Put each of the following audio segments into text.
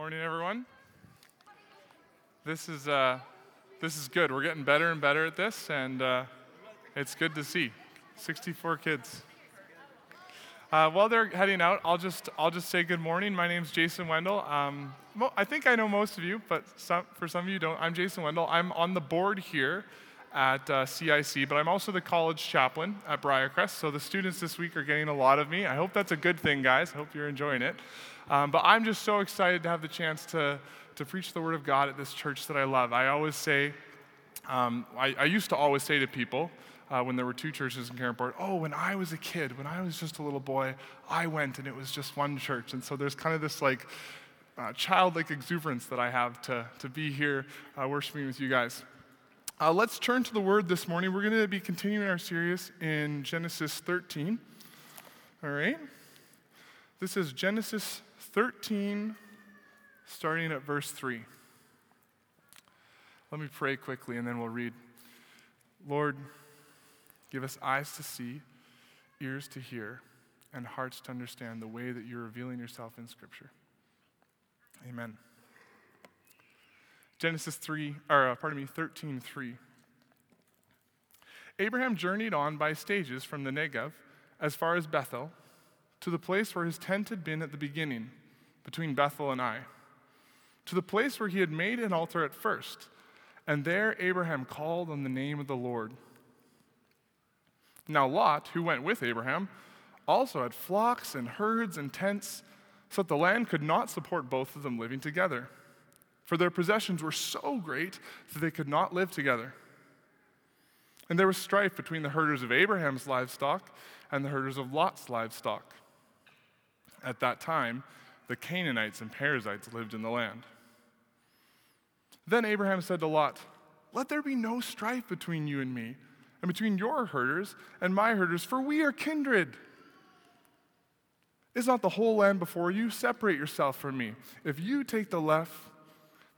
Morning, everyone. This is, uh, this is good. We're getting better and better at this, and uh, it's good to see. 64 kids. Uh, while they're heading out, I'll just, I'll just say good morning. My name's Jason Wendell. Um, mo- I think I know most of you, but some, for some of you don't. I'm Jason Wendell. I'm on the board here at uh, CIC, but I'm also the college chaplain at Briercrest. So the students this week are getting a lot of me. I hope that's a good thing, guys. I hope you're enjoying it. Um, but I'm just so excited to have the chance to, to preach the Word of God at this church that I love. I always say, um, I, I, used to always say to people uh, when there were two churches in Caronport, oh, when I was a kid, when I was just a little boy, I went and it was just one church. And so there's kind of this like uh, childlike exuberance that I have to, to be here uh, worshiping with you guys. Uh, let's turn to the Word this morning. We're going to be continuing our series in Genesis 13. All right? This is Genesis 13, starting at verse 3. Let me pray quickly and then we'll read. Lord, give us eyes to see, ears to hear, and hearts to understand the way that you're revealing yourself in Scripture. Amen. Genesis 3, or uh, pardon me, 13, 3. Abraham journeyed on by stages from the Negev as far as Bethel to the place where his tent had been at the beginning, between Bethel and Ai, to the place where he had made an altar at first. And there Abraham called on the name of the Lord. Now Lot, who went with Abraham, also had flocks and herds and tents, so that the land could not support both of them living together. For their possessions were so great that they could not live together. And there was strife between the herders of Abraham's livestock and the herders of Lot's livestock. At that time, the Canaanites and Perizzites lived in the land. Then Abraham said to Lot, Let there be no strife between you and me, and between your herders and my herders, for we are kindred. Is not the whole land before you? Separate yourself from me. If you take the left,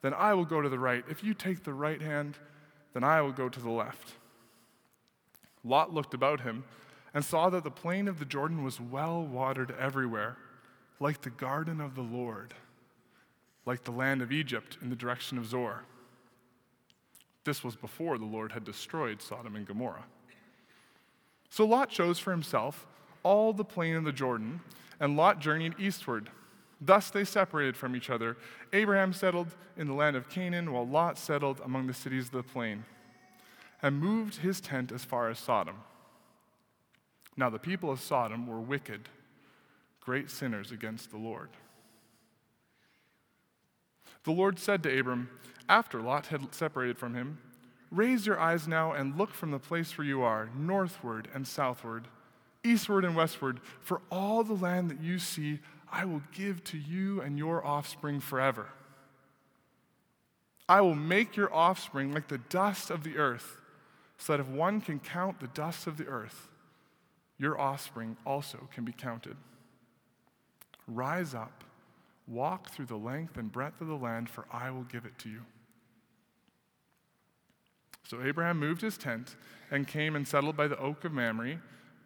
then I will go to the right. If you take the right hand, then I will go to the left. Lot looked about him and saw that the plain of the Jordan was well watered everywhere like the garden of the Lord, like the land of Egypt in the direction of Zoar. This was before the Lord had destroyed Sodom and Gomorrah. So Lot chose for himself all the plain of the Jordan, and Lot journeyed eastward. Thus they separated from each other. Abraham settled in the land of Canaan, while Lot settled among the cities of the plain, and moved his tent as far as Sodom. Now the people of Sodom were wicked great sinners against the Lord. The Lord said to Abram, after Lot had separated from him, Raise your eyes now and look from the place where you are, northward and southward, eastward and westward, for all the land that you see I will give to you and your offspring forever. I will make your offspring like the dust of the earth, so that if one can count the dust of the earth, your offspring also can be counted. Rise up, walk through the length and breadth of the land, for I will give it to you. So Abraham moved his tent and came and settled by the oak of Mamre,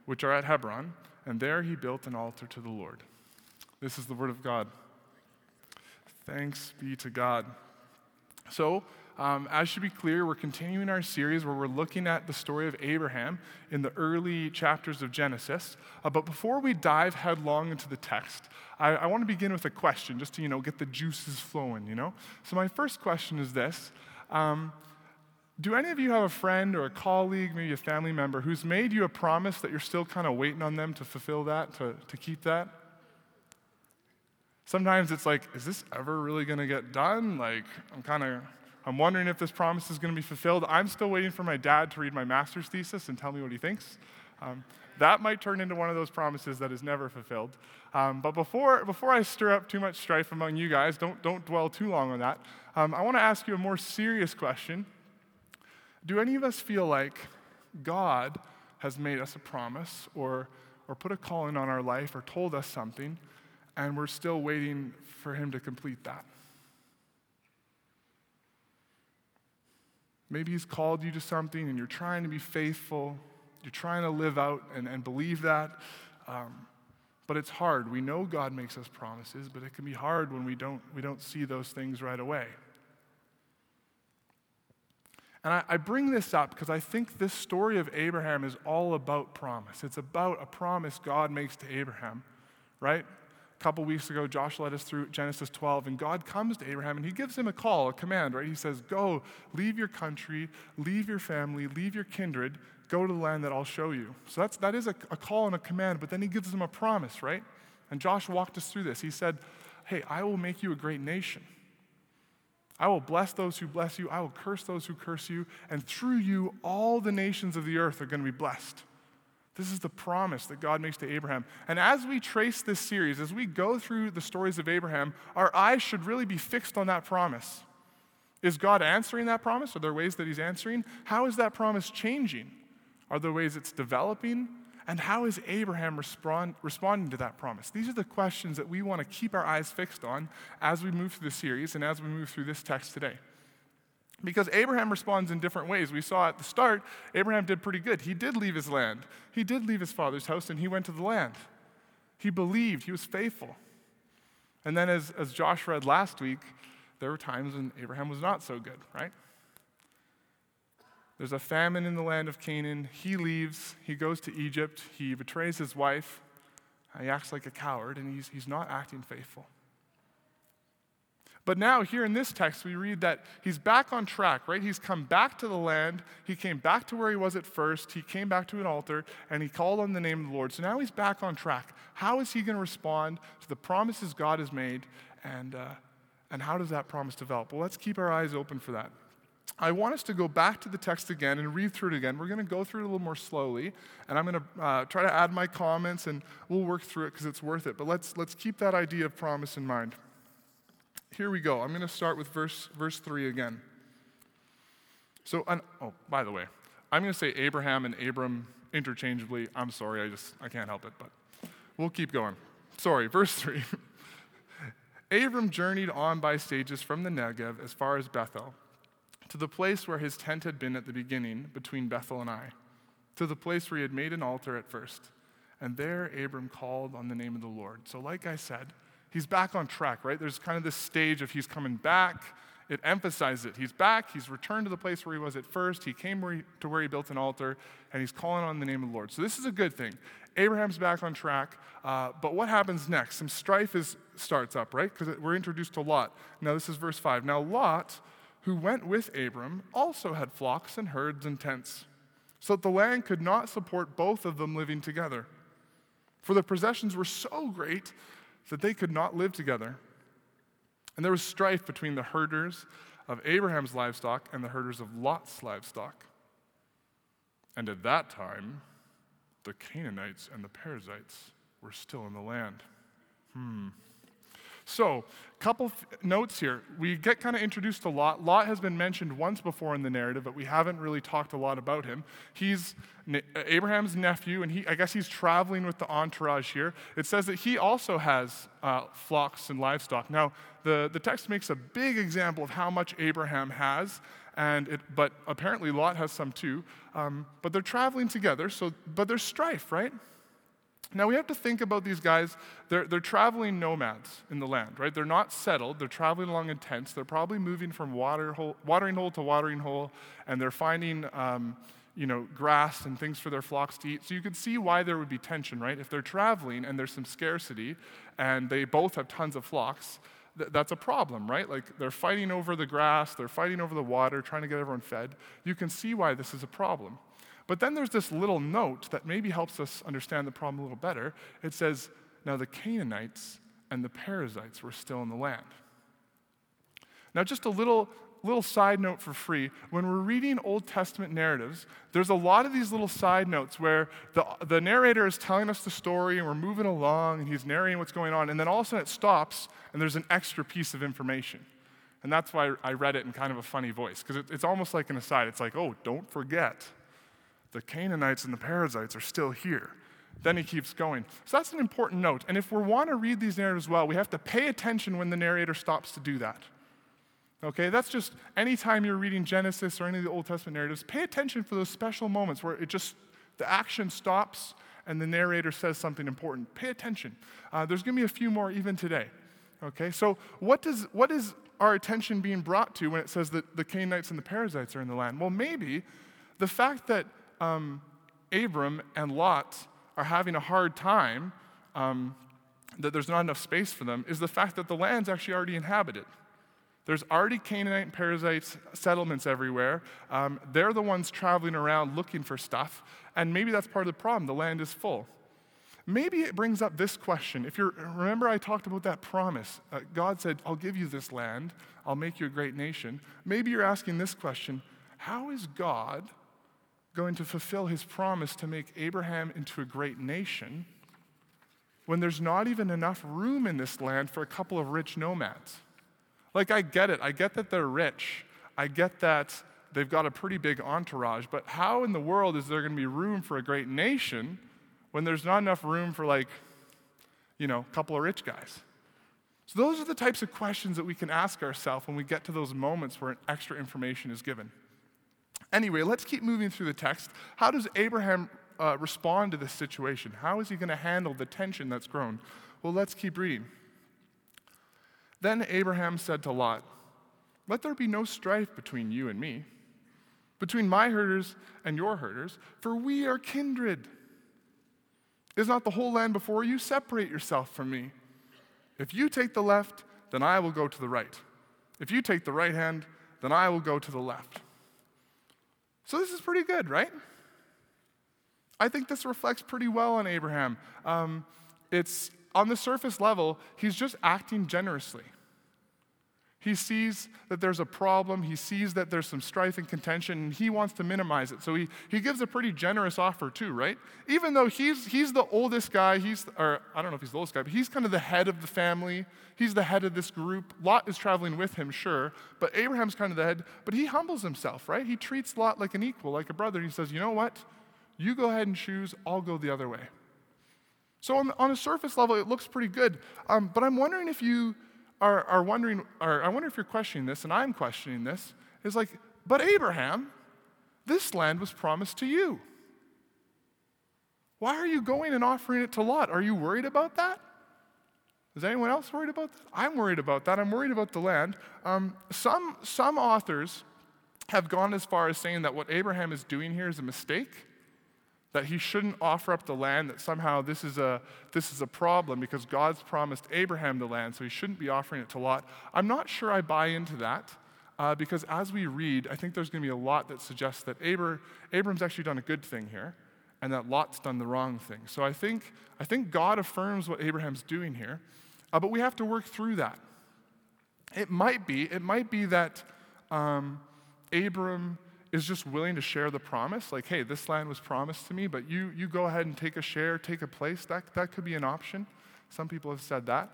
which are at Hebron, and there he built an altar to the Lord. This is the word of God. Thanks be to God. So, um, as should be clear, we're continuing our series where we're looking at the story of Abraham in the early chapters of Genesis. Uh, but before we dive headlong into the text, I, I want to begin with a question just to, you know, get the juices flowing, you know? So my first question is this. Um, do any of you have a friend or a colleague, maybe a family member, who's made you a promise that you're still kind of waiting on them to fulfill that, to, to keep that? Sometimes it's like, is this ever really going to get done? Like, I'm kind of I'm wondering if this promise is going to be fulfilled. I'm still waiting for my dad to read my master's thesis and tell me what he thinks. Um, that might turn into one of those promises that is never fulfilled. Um, but before, before I stir up too much strife among you guys, don't, don't dwell too long on that. Um, I want to ask you a more serious question. Do any of us feel like God has made us a promise or, or put a calling on our life or told us something, and we're still waiting for Him to complete that? Maybe He's called you to something and you're trying to be faithful. You're trying to live out and, and believe that. Um, But it's hard. We know God makes us promises, but it can be hard when we don't, we don't see those things right away. And I, I bring this up because I think this story of Abraham is all about promise. It's about a promise God makes to Abraham, right? A couple weeks ago, Josh led us through Genesis 12, and God comes to Abraham and he gives him a call, a command, right? He says, Go, leave your country, leave your family, leave your kindred, go to the land that I'll show you. So that's, that is a, a call and a command, but then he gives him a promise, right? And Josh walked us through this. He said, Hey, I will make you a great nation. I will bless those who bless you. I will curse those who curse you. And through you, all the nations of the earth are going to be blessed. This is the promise that God makes to Abraham. And as we trace this series, as we go through the stories of Abraham, our eyes should really be fixed on that promise. Is God answering that promise? Are there ways that He's answering? How is that promise changing? Are there ways it's developing? And how is Abraham respond, responding to that promise? These are the questions that we want to keep our eyes fixed on as we move through the series and as we move through this text today. Because Abraham responds in different ways. We saw at the start, Abraham did pretty good. He did leave his land, he did leave his father's house, and he went to the land. He believed, he was faithful. And then, as, as Josh read last week, there were times when Abraham was not so good, right? There's a famine in the land of Canaan. He leaves, he goes to Egypt, he betrays his wife, he acts like a coward, and he's, he's not acting faithful. But now, here in this text, we read that he's back on track, right? He's come back to the land. He came back to where he was at first. He came back to an altar and he called on the name of the Lord. So now he's back on track. How is he going to respond to the promises God has made? And, uh, and how does that promise develop? Well, let's keep our eyes open for that. I want us to go back to the text again and read through it again. We're going to go through it a little more slowly, and I'm going to uh, try to add my comments, and we'll work through it because it's worth it. But let's, let's keep that idea of promise in mind. Here we go. I'm going to start with verse, verse 3 again. So, oh, by the way, I'm going to say Abraham and Abram interchangeably. I'm sorry, I just, I can't help it, but we'll keep going. Sorry, verse 3. Abram journeyed on by stages from the Negev as far as Bethel to the place where his tent had been at the beginning between Bethel and Ai, to the place where he had made an altar at first. And there Abram called on the name of the Lord. So, like I said, he's back on track, right? There's kind of this stage of he's coming back. It emphasizes it. He's back. He's returned to the place where he was at first. He came where he, to where he built an altar, and he's calling on the name of the Lord. So this is a good thing. Abraham's back on track. Uh, but what happens next? Some strife is, starts up, right? Because we're introduced to Lot. Now this is verse 5. Now Lot who went with Abram, also had flocks and herds and tents, so that the land could not support both of them living together. For the possessions were so great that they could not live together. And there was strife between the herders of Abraham's livestock and the herders of Lot's livestock. And at that time, the Canaanites and the Perizzites were still in the land. Hmm. So, a couple notes here. We get kind of introduced to Lot. Lot has been mentioned once before in the narrative, but we haven't really talked a lot about him. He's Abraham's nephew, and he, I guess he's traveling with the entourage here. It says that he also has uh, flocks and livestock. Now, the, the text makes a big example of how much Abraham has, and it, but apparently Lot has some too. Um, but they're traveling together, so but there's strife, right? Now we have to think about these guys. They're, they're traveling nomads in the land, right? They're not settled. They're traveling along in tents. They're probably moving from water hole, watering hole to watering hole, and they're finding, um, you know, grass and things for their flocks to eat. So you can see why there would be tension, right? If they're traveling and there's some scarcity, and they both have tons of flocks, th- that's a problem, right? Like they're fighting over the grass, they're fighting over the water, trying to get everyone fed. You can see why this is a problem. But then there's this little note that maybe helps us understand the problem a little better. It says, Now the Canaanites and the Perizzites were still in the land. Now, just a little, little side note for free. When we're reading Old Testament narratives, there's a lot of these little side notes where the, the narrator is telling us the story and we're moving along and he's narrating what's going on, and then all of a sudden it stops and there's an extra piece of information. And that's why I read it in kind of a funny voice, because it, it's almost like an aside. It's like, oh, don't forget the Canaanites and the Perizzites are still here. Then he keeps going. So that's an important note. And if we want to read these narratives well, we have to pay attention when the narrator stops to do that. Okay, that's just anytime you're reading Genesis or any of the Old Testament narratives, pay attention for those special moments where it just, the action stops and the narrator says something important. Pay attention. Uh, there's going to be a few more even today. Okay, so what, does, what is our attention being brought to when it says that the Canaanites and the Perizzites are in the land? Well, maybe the fact that um, Abram and Lot are having a hard time, um, that there's not enough space for them, is the fact that the land's actually already inhabited. There's already Canaanite and Perizzite settlements everywhere. Um, they're the ones traveling around looking for stuff, and maybe that's part of the problem. The land is full. Maybe it brings up this question. If you remember, I talked about that promise. Uh, God said, I'll give you this land, I'll make you a great nation. Maybe you're asking this question How is God going to fulfill his promise to make Abraham into a great nation when there's not even enough room in this land for a couple of rich nomads? Like, I get it. I get that they're rich. I get that they've got a pretty big entourage, but how in the world is there going to be room for a great nation when there's not enough room for, like, you know, a couple of rich guys? So, those are the types of questions that we can ask ourselves when we get to those moments where extra information is given. Anyway, let's keep moving through the text. How does Abraham uh, respond to this situation? How is he going to handle the tension that's grown? Well, let's keep reading. Then Abraham said to Lot, Let there be no strife between you and me, between my herders and your herders, for we are kindred. Is not the whole land before you? Separate yourself from me. If you take the left, then I will go to the right. If you take the right hand, then I will go to the left. So this is pretty good, right? I think this reflects pretty well on Abraham. Um, it's on the surface level, he's just acting generously. He sees that there's a problem, he sees that there's some strife and contention, and he wants to minimize it. So he, he gives a pretty generous offer, too, right? Even though he's, he's the oldest guy, he's, or I don't know if he's the oldest guy, but he's kind of the head of the family. He's the head of this group. Lot is traveling with him, sure, but Abraham's kind of the head. But he humbles himself, right? He treats Lot like an equal, like a brother. He says, you know what? You go ahead and choose, I'll go the other way. So, on, on a surface level, it looks pretty good. Um, but I'm wondering if you are, are wondering, or I wonder if you're questioning this, and I'm questioning this, is like, but Abraham, this land was promised to you. Why are you going and offering it to Lot? Are you worried about that? Is anyone else worried about that? I'm worried about that. I'm worried about the land. Um, some, some authors have gone as far as saying that what Abraham is doing here is a mistake that he shouldn't offer up the land, that somehow this is a, this is a problem because God's promised Abraham the land, so he shouldn't be offering it to Lot. I'm not sure I buy into that. Uh, because as we read, I think there's going to be a lot that suggests that Abr- Abram's actually done a good thing here, and that Lot's done the wrong thing. So I think, I think God affirms what Abraham's doing here, uh, but we have to work through that. It might be, it might be that um, Abram is just willing to share the promise, like, hey, this land was promised to me, but you, you go ahead and take a share, take a place, that, that could be an option. Some people have said that.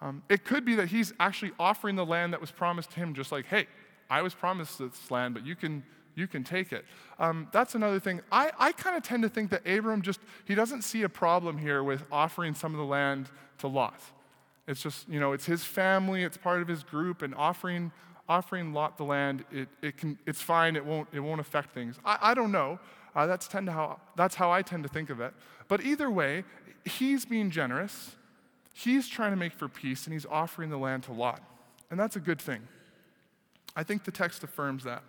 Um, it could be that he's actually offering the land that was promised to him, just like, hey, I was promised this land, but you can, you can take it. Um, that's another thing. I, I kind of tend to think that Abram just, he doesn't see a problem here with offering some of the land to Lot. It's just, you know, it's his family, it's part of his group, and offering offering Lot the land, it, it can, it's fine, it won't, it won't affect things. I, I don't know. Uh, that's, tend to how, that's how I tend to think of it. But either way, he's being generous, he's trying to make for peace, and he's offering the land to Lot. And that's a good thing. I think the text affirms that.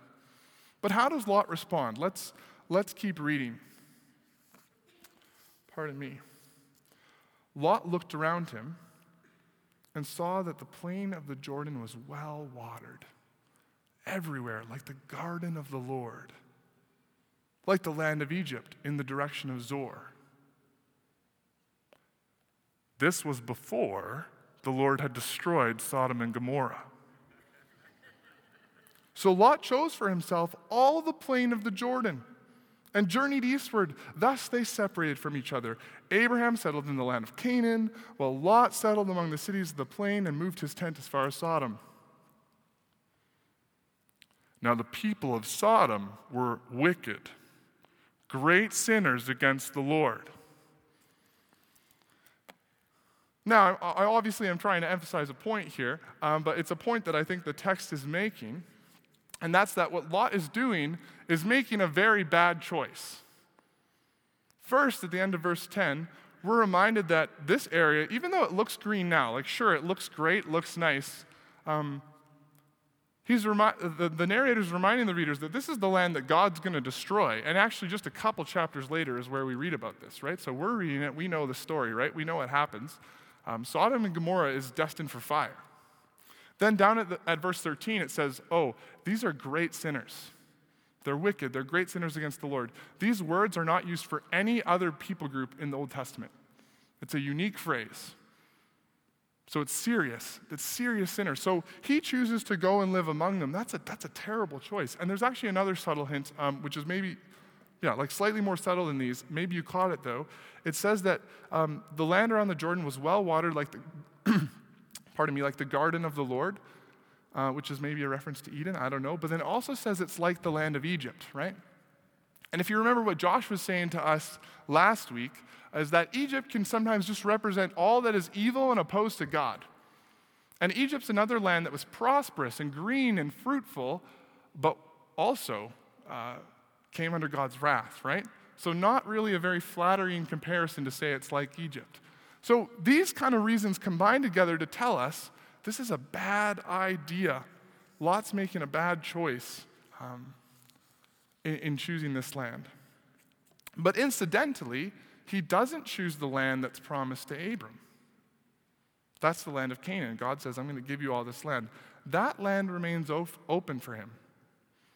But how does Lot respond? Let's, let's keep reading. Pardon me. Lot looked around him and saw that the plain of the Jordan was well watered everywhere, like the garden of the Lord, like the land of Egypt in the direction of Zoar. This was before the Lord had destroyed Sodom and Gomorrah. So Lot chose for himself all the plain of the Jordan and journeyed eastward. Thus they separated from each other. Abraham settled in the land of Canaan, while Lot settled among the cities of the plain and moved his tent as far as Sodom. Now, the people of Sodom were wicked, great sinners against the Lord. Now, I obviously am trying to emphasize a point here, um, but it's a point that I think the text is making, and that's that what Lot is doing is making a very bad choice. First, at the end of verse 10, we're reminded that this area, even though it looks green now, like sure, it looks great, looks nice, um, he's remi- the, the narrator is reminding the readers that this is the land that God's going to destroy. And actually, just a couple chapters later is where we read about this, right? So we're reading it, we know the story, right? We know what happens. Um, Sodom and Gomorrah is destined for fire. Then down at, the, at verse 13, it says, Oh, these are great sinners. They're wicked. They're great sinners against the Lord. These words are not used for any other people group in the Old Testament. It's a unique phrase. So it's serious. It's serious sinners. So he chooses to go and live among them. That's a, that's a terrible choice. And there's actually another subtle hint, um, which is maybe, yeah, like slightly more subtle than these. Maybe you caught it though. It says that um, the land around the Jordan was well watered, like the, pardon me, like the garden of the Lord uh, which is maybe a reference to Eden, I don't know. But then it also says it's like the land of Egypt, right? And if you remember what Josh was saying to us last week, is that Egypt can sometimes just represent all that is evil and opposed to God. And Egypt's another land that was prosperous and green and fruitful, but also uh, came under God's wrath, right? So, not really a very flattering comparison to say it's like Egypt. So, these kind of reasons combine together to tell us this is a bad idea. Lot's making a bad choice um, in, in choosing this land. But incidentally, he doesn't choose the land that's promised to Abram. That's the land of Canaan. God says, I'm going to give you all this land. That land remains open for him.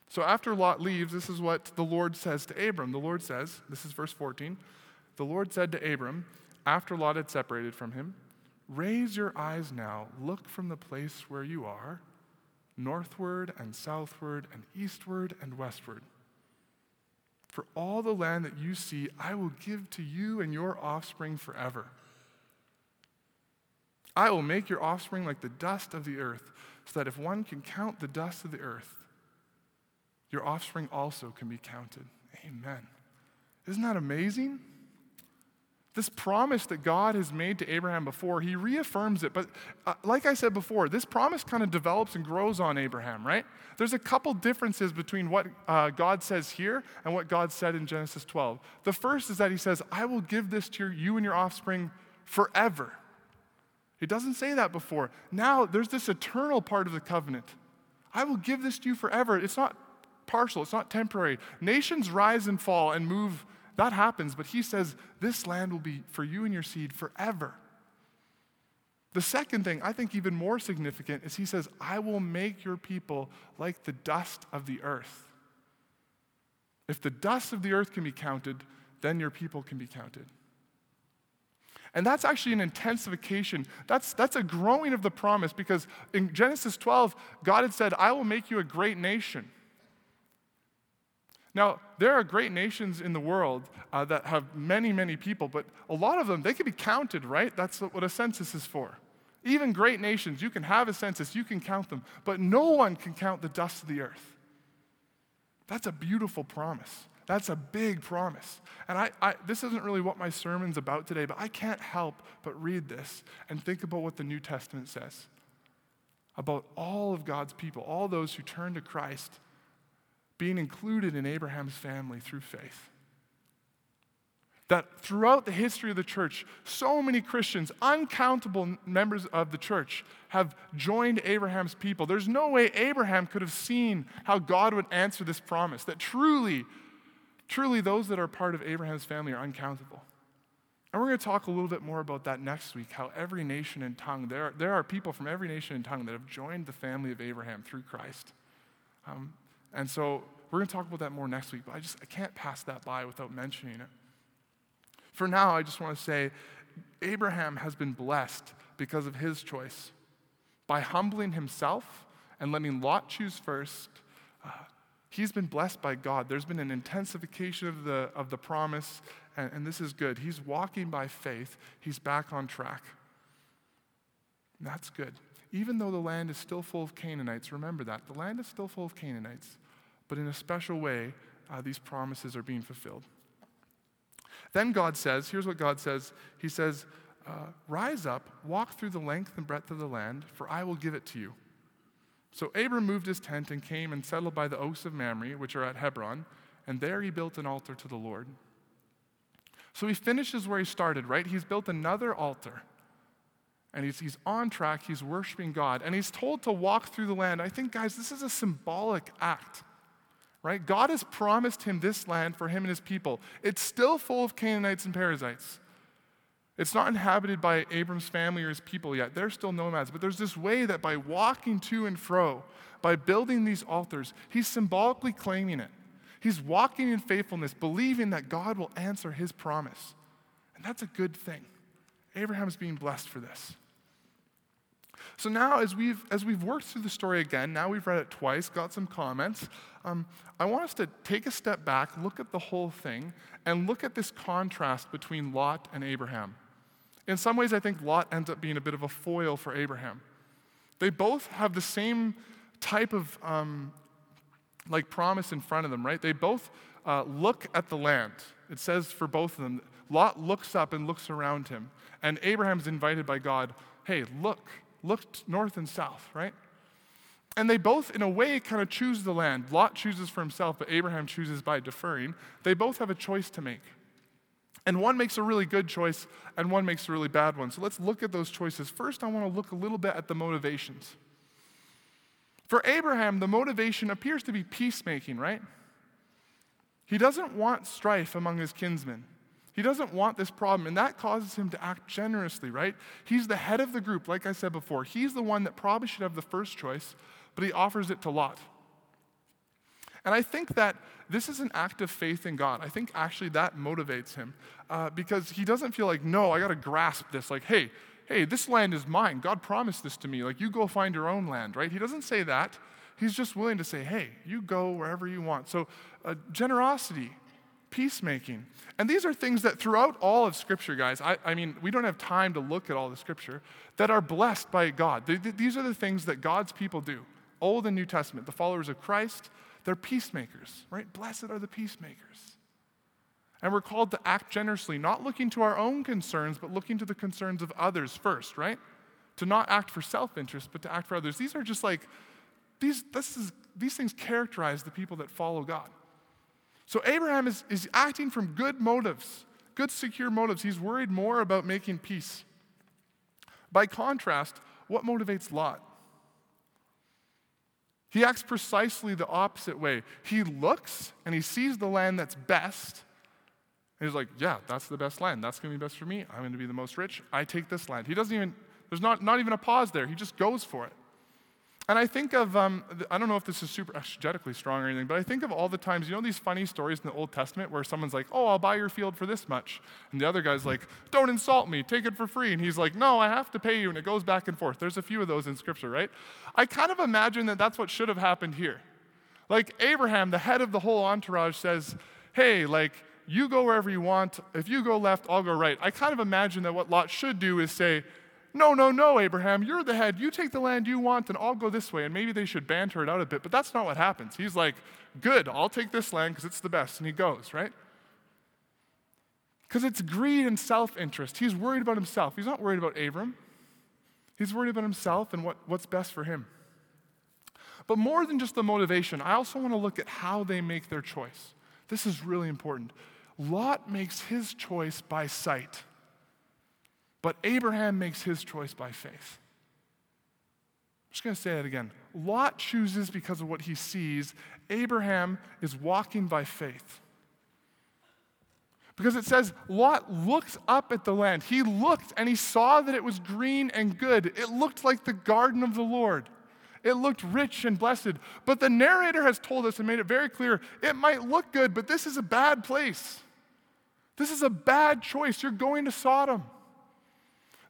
So after Lot leaves, this is what the Lord says to Abram. The Lord says, this is verse 14, the Lord said to Abram, after Lot had separated from him, Raise your eyes now, look from the place where you are, northward and southward and eastward and westward. For all the land that you see, I will give to you and your offspring forever. I will make your offspring like the dust of the earth, so that if one can count the dust of the earth, your offspring also can be counted. Amen. Isn't that amazing? This promise that God has made to Abraham before, he reaffirms it. But uh, like I said before, this promise kind of develops and grows on Abraham, right? There's a couple differences between what uh, God says here and what God said in Genesis 12. The first is that he says, I will give this to you and your offspring forever. He doesn't say that before. Now there's this eternal part of the covenant. I will give this to you forever. It's not partial, it's not temporary. Nations rise and fall and move that happens, but he says, This land will be for you and your seed forever. The second thing, I think even more significant, is he says, I will make your people like the dust of the earth. If the dust of the earth can be counted, then your people can be counted. And that's actually an intensification. That's, that's a growing of the promise because in Genesis 12, God had said, I will make you a great nation. Now, there are great nations in the world uh, that have many, many people, but a lot of them, they can be counted, right? That's what a census is for. Even great nations, you can have a census, you can count them, but no one can count the dust of the earth. That's a beautiful promise. That's a big promise. And I, I, this isn't really what my sermon's about today, but I can't help but read this and think about what the New Testament says about all of God's people, all those who turn to Christ being included in Abraham's family through faith. That throughout the history of the church, so many Christians, uncountable members of the church, have joined Abraham's people. There's no way Abraham could have seen how God would answer this promise, that truly, truly those that are part of Abraham's family are uncountable. And we're going to talk a little bit more about that next week how every nation and tongue, there are, there are people from every nation and tongue that have joined the family of Abraham through Christ. Um, and so we're going to talk about that more next week, but I just I can't pass that by without mentioning it. For now, I just want to say Abraham has been blessed because of his choice. By humbling himself and letting Lot choose first, uh, he's been blessed by God. There's been an intensification of the, of the promise, and, and this is good. He's walking by faith, he's back on track. And that's good. Even though the land is still full of Canaanites, remember that. The land is still full of Canaanites. But in a special way, uh, these promises are being fulfilled. Then God says, here's what God says He says, uh, Rise up, walk through the length and breadth of the land, for I will give it to you. So Abram moved his tent and came and settled by the oaks of Mamre, which are at Hebron, and there he built an altar to the Lord. So he finishes where he started, right? He's built another altar. And he's, he's on track, he's worshiping God, and he's told to walk through the land. I think, guys, this is a symbolic act, right? God has promised him this land for him and his people. It's still full of Canaanites and Perizzites. It's not inhabited by Abram's family or his people yet. They're still nomads. But there's this way that by walking to and fro, by building these altars, he's symbolically claiming it. He's walking in faithfulness, believing that God will answer his promise. And that's a good thing. Abraham's being blessed for this. So now, as we've, as we've worked through the story again, now we've read it twice, got some comments, um, I want us to take a step back, look at the whole thing, and look at this contrast between Lot and Abraham. In some ways, I think Lot ends up being a bit of a foil for Abraham. They both have the same type of um, like promise in front of them, right? They both uh, look at the land. It says for both of them, Lot looks up and looks around him, and Abraham's invited by God, hey, look, look north and south, right? And they both, in a way, kind of choose the land. Lot chooses for himself, but Abraham chooses by deferring. They both have a choice to make. And one makes a really good choice, and one makes a really bad one. So let's look at those choices. First, I want to look a little bit at the motivations. For Abraham, the motivation appears to be peacemaking, right? He doesn't want strife among his kinsmen. He doesn't want this problem, and that causes him to act generously, right? He's the head of the group, like I said before. He's the one that probably should have the first choice, but he offers it to Lot. And I think that this is an act of faith in God. I think actually that motivates him uh, because he doesn't feel like, no, I got to grasp this. Like, hey, hey, this land is mine. God promised this to me. Like, you go find your own land, right? He doesn't say that. He's just willing to say, hey, you go wherever you want. So, uh, generosity, peacemaking. And these are things that throughout all of Scripture, guys, I, I, mean, we don't have time to look at all the Scripture, that are blessed by God. These are the things that God's people do, Old and New Testament. The followers of Christ, they're peacemakers, right? Blessed are the peacemakers. And we're called to act generously, not looking to our own concerns, but looking to the concerns of others first, right? To not act for self interest, but to act for others. These are just like, these, this is, these things characterize the people that follow God. So Abraham is, is acting from good motives, good, secure motives. He's worried more about making peace. By contrast, what motivates Lot? He acts precisely the opposite way. He looks and he sees the land that's best, and he's like, yeah, that's the best land. That's going to be best for me. I'm going to be the most rich. I take this land. He doesn't even, there's not, not even a pause there. He just goes for it. And I think of, um, I don't know if this is super exegetically strong or anything, but I think of all the times, you know, these funny stories in the Old Testament where someone's like, oh, I'll buy your field for this much. And the other guy's like, don't insult me, take it for free. And he's like, no, I have to pay you. And it goes back and forth. There's a few of those in Scripture, right? I kind of imagine that that's what should have happened here. Like Abraham, the head of the whole entourage, says, hey, like, you go wherever you want. If you go left, I'll go right. I kind of imagine that what Lot should do is say, no, no, no, Abraham, you're the head. You take the land you want, and I'll go this way. And maybe they should banter it out a bit, but that's not what happens. He's like, good, I'll take this land because it's the best. And he goes, right? Because it's greed and self interest. He's worried about himself. He's not worried about Abram, he's worried about himself and what, what's best for him. But more than just the motivation, I also want to look at how they make their choice. This is really important. Lot makes his choice by sight, but Abraham makes his choice by faith. I'm just going to say that again. Lot chooses because of what he sees, Abraham is walking by faith. Because it says, Lot looked up at the land. He looked and he saw that it was green and good. It looked like the garden of the Lord. It looked rich and blessed. But the narrator has told us and made it very clear it might look good, but this is a bad place. This is a bad choice. You're going to Sodom.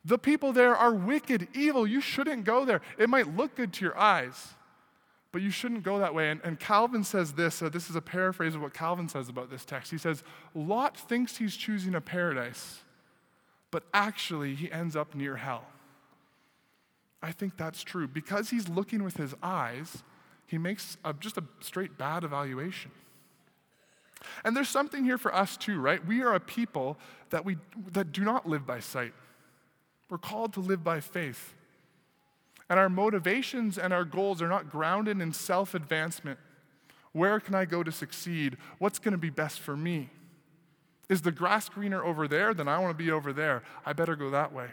The people there are wicked, evil. You shouldn't go there. It might look good to your eyes, but you shouldn't go that way. And, and Calvin says this uh, this is a paraphrase of what Calvin says about this text. He says, Lot thinks he's choosing a paradise, but actually he ends up near hell. I think that's true. Because he's looking with his eyes, he makes a, just a straight bad evaluation. And there's something here for us too, right? We are a people that, we, that do not live by sight. We're called to live by faith. And our motivations and our goals are not grounded in self advancement. Where can I go to succeed? What's going to be best for me? Is the grass greener over there? Then I want to be over there. I better go that way.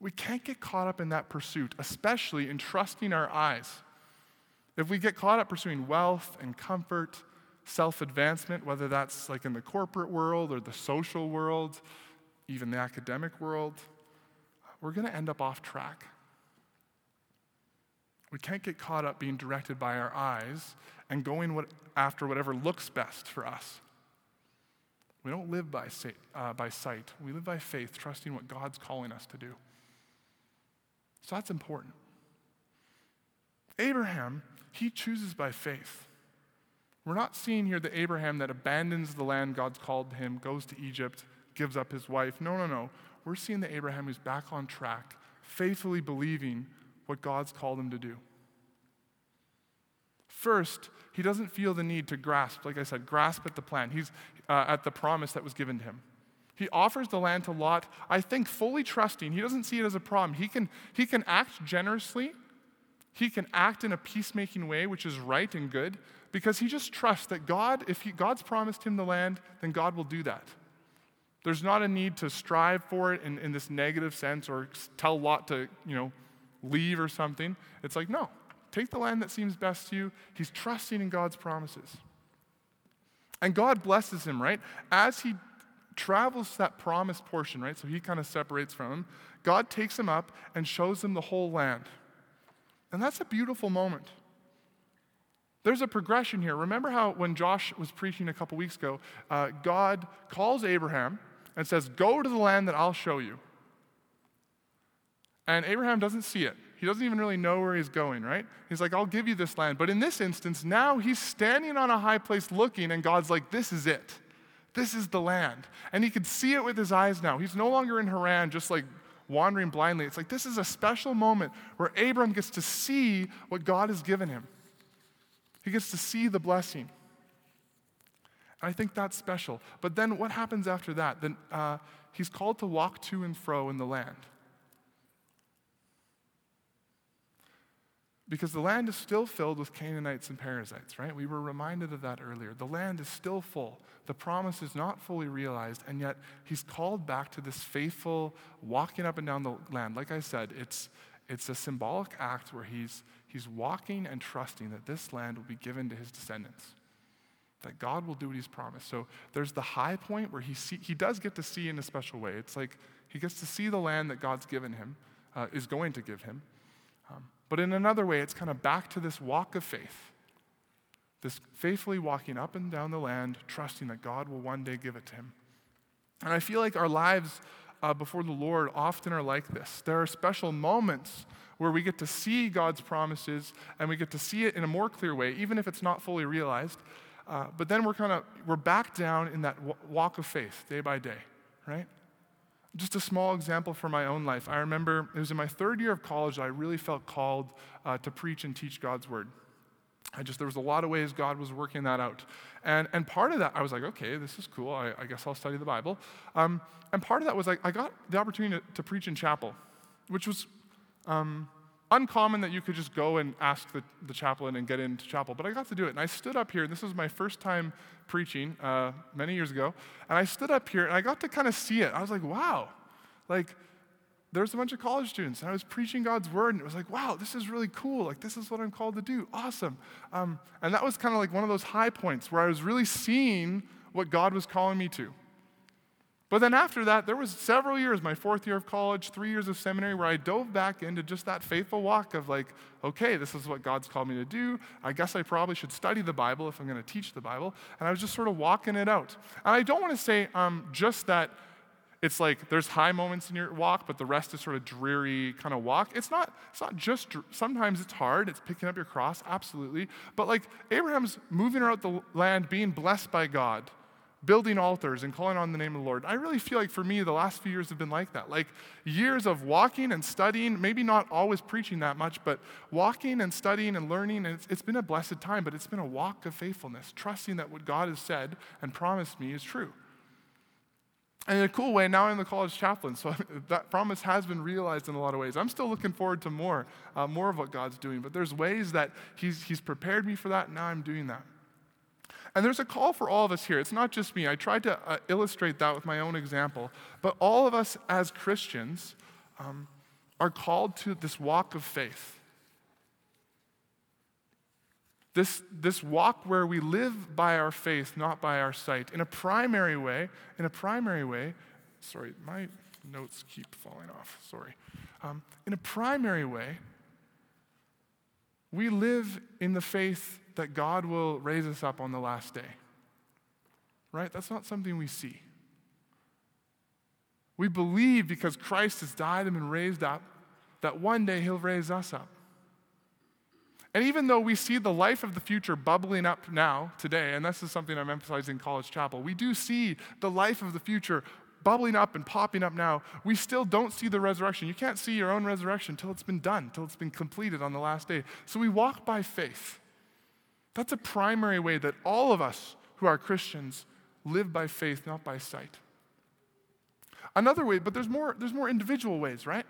We can't get caught up in that pursuit, especially in trusting our eyes. If we get caught up pursuing wealth and comfort, self advancement, whether that's like in the corporate world or the social world, even the academic world, we're going to end up off track. We can't get caught up being directed by our eyes and going what, after whatever looks best for us. We don't live by, uh, by sight, we live by faith, trusting what God's calling us to do. So that's important. Abraham, he chooses by faith. We're not seeing here the Abraham that abandons the land God's called him, goes to Egypt, gives up his wife. No, no, no. We're seeing the Abraham who's back on track, faithfully believing what God's called him to do. First, he doesn't feel the need to grasp, like I said, grasp at the plan. He's uh, at the promise that was given to him. He offers the land to Lot, I think fully trusting. He doesn't see it as a problem. He can, he can act generously, he can act in a peacemaking way, which is right and good, because he just trusts that God, if he, God's promised him the land, then God will do that. There's not a need to strive for it in, in this negative sense or tell Lot to, you know, leave or something. It's like, no, take the land that seems best to you. He's trusting in God's promises. And God blesses him, right? As he travels that promised portion, right? So he kind of separates from him. God takes him up and shows him the whole land. And that's a beautiful moment. There's a progression here. Remember how when Josh was preaching a couple weeks ago, uh, God calls Abraham and says, Go to the land that I'll show you. And Abraham doesn't see it. He doesn't even really know where he's going, right? He's like, I'll give you this land. But in this instance, now he's standing on a high place looking, and God's like, This is it. This is the land. And he could see it with his eyes now. He's no longer in Haran, just like wandering blindly. It's like this is a special moment where Abram gets to see what God has given him. He gets to see the blessing. I think that's special. But then what happens after that? Then uh, he's called to walk to and fro in the land. Because the land is still filled with Canaanites and Perizzites, right? We were reminded of that earlier. The land is still full. The promise is not fully realized, and yet he's called back to this faithful walking up and down the land. Like I said, it's, it's a symbolic act where he's, he's walking and trusting that this land will be given to his descendants, that God will do what he's promised. So there's the high point where he, see, he does get to see in a special way. It's like he gets to see the land that God's given him, uh, is going to give him. Um, but in another way, it's kind of back to this walk of faith, this faithfully walking up and down the land, trusting that God will one day give it to him. And I feel like our lives uh, before the Lord often are like this. There are special moments where we get to see God's promises and we get to see it in a more clear way, even if it's not fully realized. Uh, but then we're kind of we're back down in that walk of faith day by day, right? Just a small example from my own life. I remember it was in my third year of college that I really felt called uh, to preach and teach God's word. I just, there was a lot of ways God was working that out. And, and part of that, I was like, okay, this is cool. I, I guess I'll study the Bible. Um, and part of that was like, I got the opportunity to, to preach in chapel, which was um, uncommon that you could just go and ask the, the chaplain and get into chapel. But I got to do it. And I stood up here, and this was my first time preaching uh, many years ago. And I stood up here, and I got to kind of see it. I was like, wow. Like, there's a bunch of college students, and I was preaching God's word, and it was like, wow, this is really cool. Like, this is what I'm called to do. Awesome. Um, and that was kind of like one of those high points where I was really seeing what God was calling me to. But then after that, there was several years, my fourth year of college, three years of seminary, where I dove back into just that faithful walk of like, okay, this is what God's called me to do. I guess I probably should study the Bible if I'm going to teach the Bible. And I was just sort of walking it out. And I don't want to say um, just that it's like there's high moments in your walk, but the rest is sort of dreary kind of walk. It's not, it's not just, sometimes it's hard. It's picking up your cross, absolutely. But like Abraham's moving around the land, being blessed by God, building altars and calling on the name of the Lord. I really feel like for me, the last few years have been like that. Like years of walking and studying, maybe not always preaching that much, but walking and studying and learning. And it's, it's been a blessed time, but it's been a walk of faithfulness, trusting that what God has said and promised me is true. And in a cool way, now I'm the college chaplain, so that promise has been realized in a lot of ways. I'm still looking forward to more, uh, more of what God's doing, but there's ways that he's, he's prepared me for that, and now I'm doing that. And there's a call for all of us here. It's not just me. I tried to uh, illustrate that with my own example. But all of us as Christians um, are called to this walk of faith. This, this walk where we live by our faith, not by our sight. In a primary way, in a primary way, sorry, my notes keep falling off, sorry. Um, in a primary way, we live in the faith that God will raise us up on the last day. Right? That's not something we see. We believe because Christ has died and been raised up that one day he'll raise us up. And even though we see the life of the future bubbling up now, today, and this is something I'm emphasizing in College Chapel, we do see the life of the future bubbling up and popping up now. We still don't see the resurrection. You can't see your own resurrection until it's been done, until it's been completed on the last day. So we walk by faith. That's a primary way that all of us who are Christians live by faith, not by sight. Another way, but there's more, there's more individual ways, right?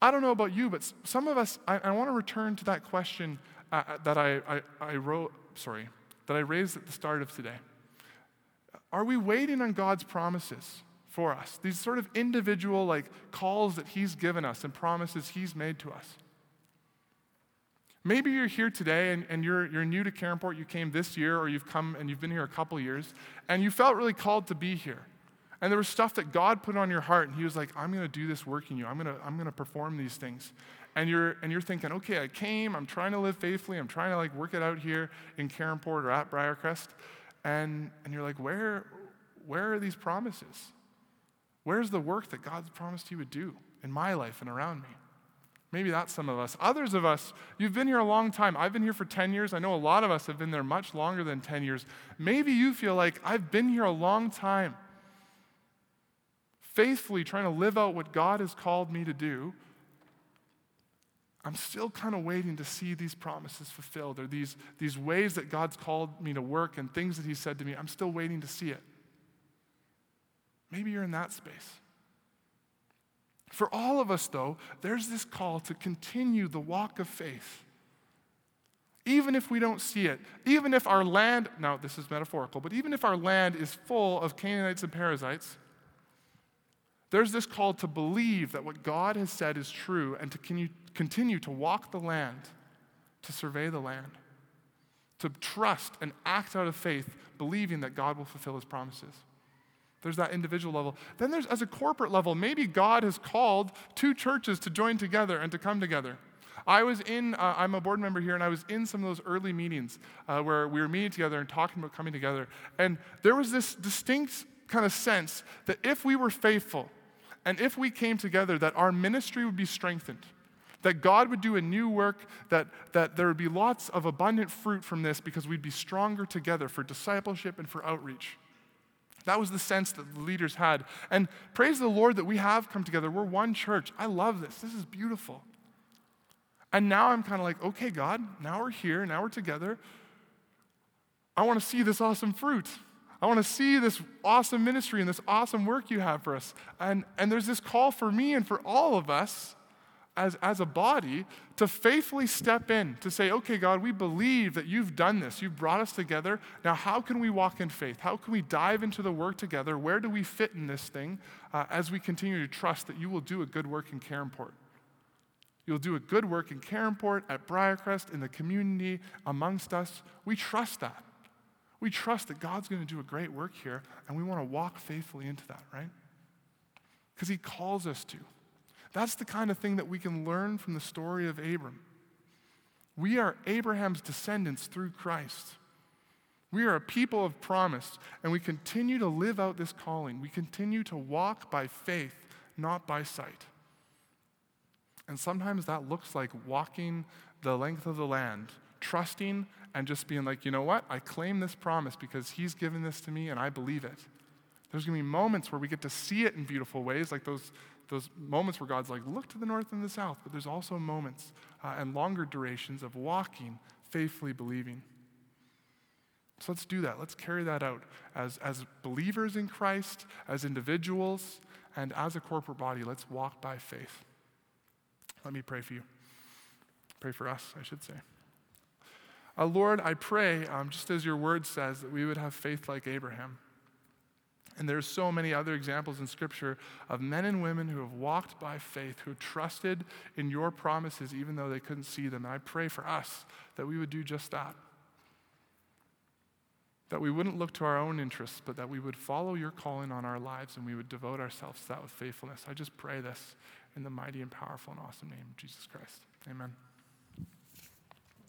I don't know about you, but some of us, I, I want to return to that question uh, uh, that I, I, I wrote, sorry, that I raised at the start of today. Are we waiting on God's promises for us? These sort of individual like calls that He's given us and promises He's made to us. Maybe you're here today and, and you're, you're new to Caronport, you came this year, or you've come and you've been here a couple years, and you felt really called to be here. And there was stuff that God put on your heart, and He was like, I'm going to do this work in you. I'm going to I'm going to perform these things. And you're, and you're thinking, okay, I came, I'm trying to live faithfully, I'm trying to like work it out here in Caronport or at Briercrest. And, and you're like, where, where are these promises? Where's the work that God's promised He would do in my life and around me? Maybe that's some of us. Others of us, you've been here a long time. I've been here for 10 years. I know a lot of us have been there much longer than 10 years. Maybe you feel like I've been here a long time, faithfully trying to live out what God has called me to do. I'm still kind of waiting to see these promises fulfilled or these, these ways that God's called me to work and things that He said to me. I'm still waiting to see it. Maybe you're in that space. For all of us, though, there's this call to continue the walk of faith. Even if we don't see it, even if our land, now this is metaphorical, but even if our land is full of Canaanites and Perizzites, there's this call to believe that what God has said is true and to continue to walk the land, to survey the land, to trust and act out of faith, believing that God will fulfill his promises. There's that individual level. Then there's, as a corporate level, maybe God has called two churches to join together and to come together. I was in, uh, I'm a board member here, and I was in some of those early meetings uh, where we were meeting together and talking about coming together. And there was this distinct kind of sense that if we were faithful and if we came together, that our ministry would be strengthened, that God would do a new work, that, that there would be lots of abundant fruit from this because we'd be stronger together for discipleship and for outreach. That was the sense that the leaders had. And praise the Lord that we have come together. We're one church. I love this. This is beautiful. And now I'm kind of like, okay, God, now we're here. Now we're together. I want to see this awesome fruit. I want to see this awesome ministry and this awesome work you have for us. And, and there's this call for me and for all of us as, as a body to faithfully step in, to say, okay, God, we believe that you've done this. You've brought us together. Now, how can we walk in faith? How can we dive into the work together? Where do we fit in this thing uh, as we continue to trust that you will do a good work in Caronport? You'll do a good work in Caronport, at Briercrest, in the community, amongst us. We trust that. We trust that God's going to do a great work here, and we want to walk faithfully into that, right? Because He calls us to. That's the kind of thing that we can learn from the story of Abram. We are Abraham's descendants through Christ. We are a people of promise, and we continue to live out this calling. We continue to walk by faith, not by sight. And sometimes that looks like walking the length of the land, trusting and just being like, you know what? I claim this promise because he's given this to me and I believe it. There's going to be moments where we get to see it in beautiful ways, like those those moments where God's like, look to the north and the south, but there's also moments uh, and longer durations of walking, faithfully believing. So let's do that. Let's carry that out as, as believers in Christ, as individuals, and as a corporate body. Let's walk by faith. Let me pray for you. Pray for us, I should say. Uh, Lord, I pray, um, just as your word says, that we would have faith like Abraham. And there's so many other examples in Scripture of men and women who have walked by faith, who trusted in your promises even though they couldn't see them. And I pray for us that we would do just that. That we wouldn't look to our own interests, but that we would follow your calling on our lives and we would devote ourselves to that with faithfulness. I just pray this in the mighty and powerful and awesome name of Jesus Christ. Amen.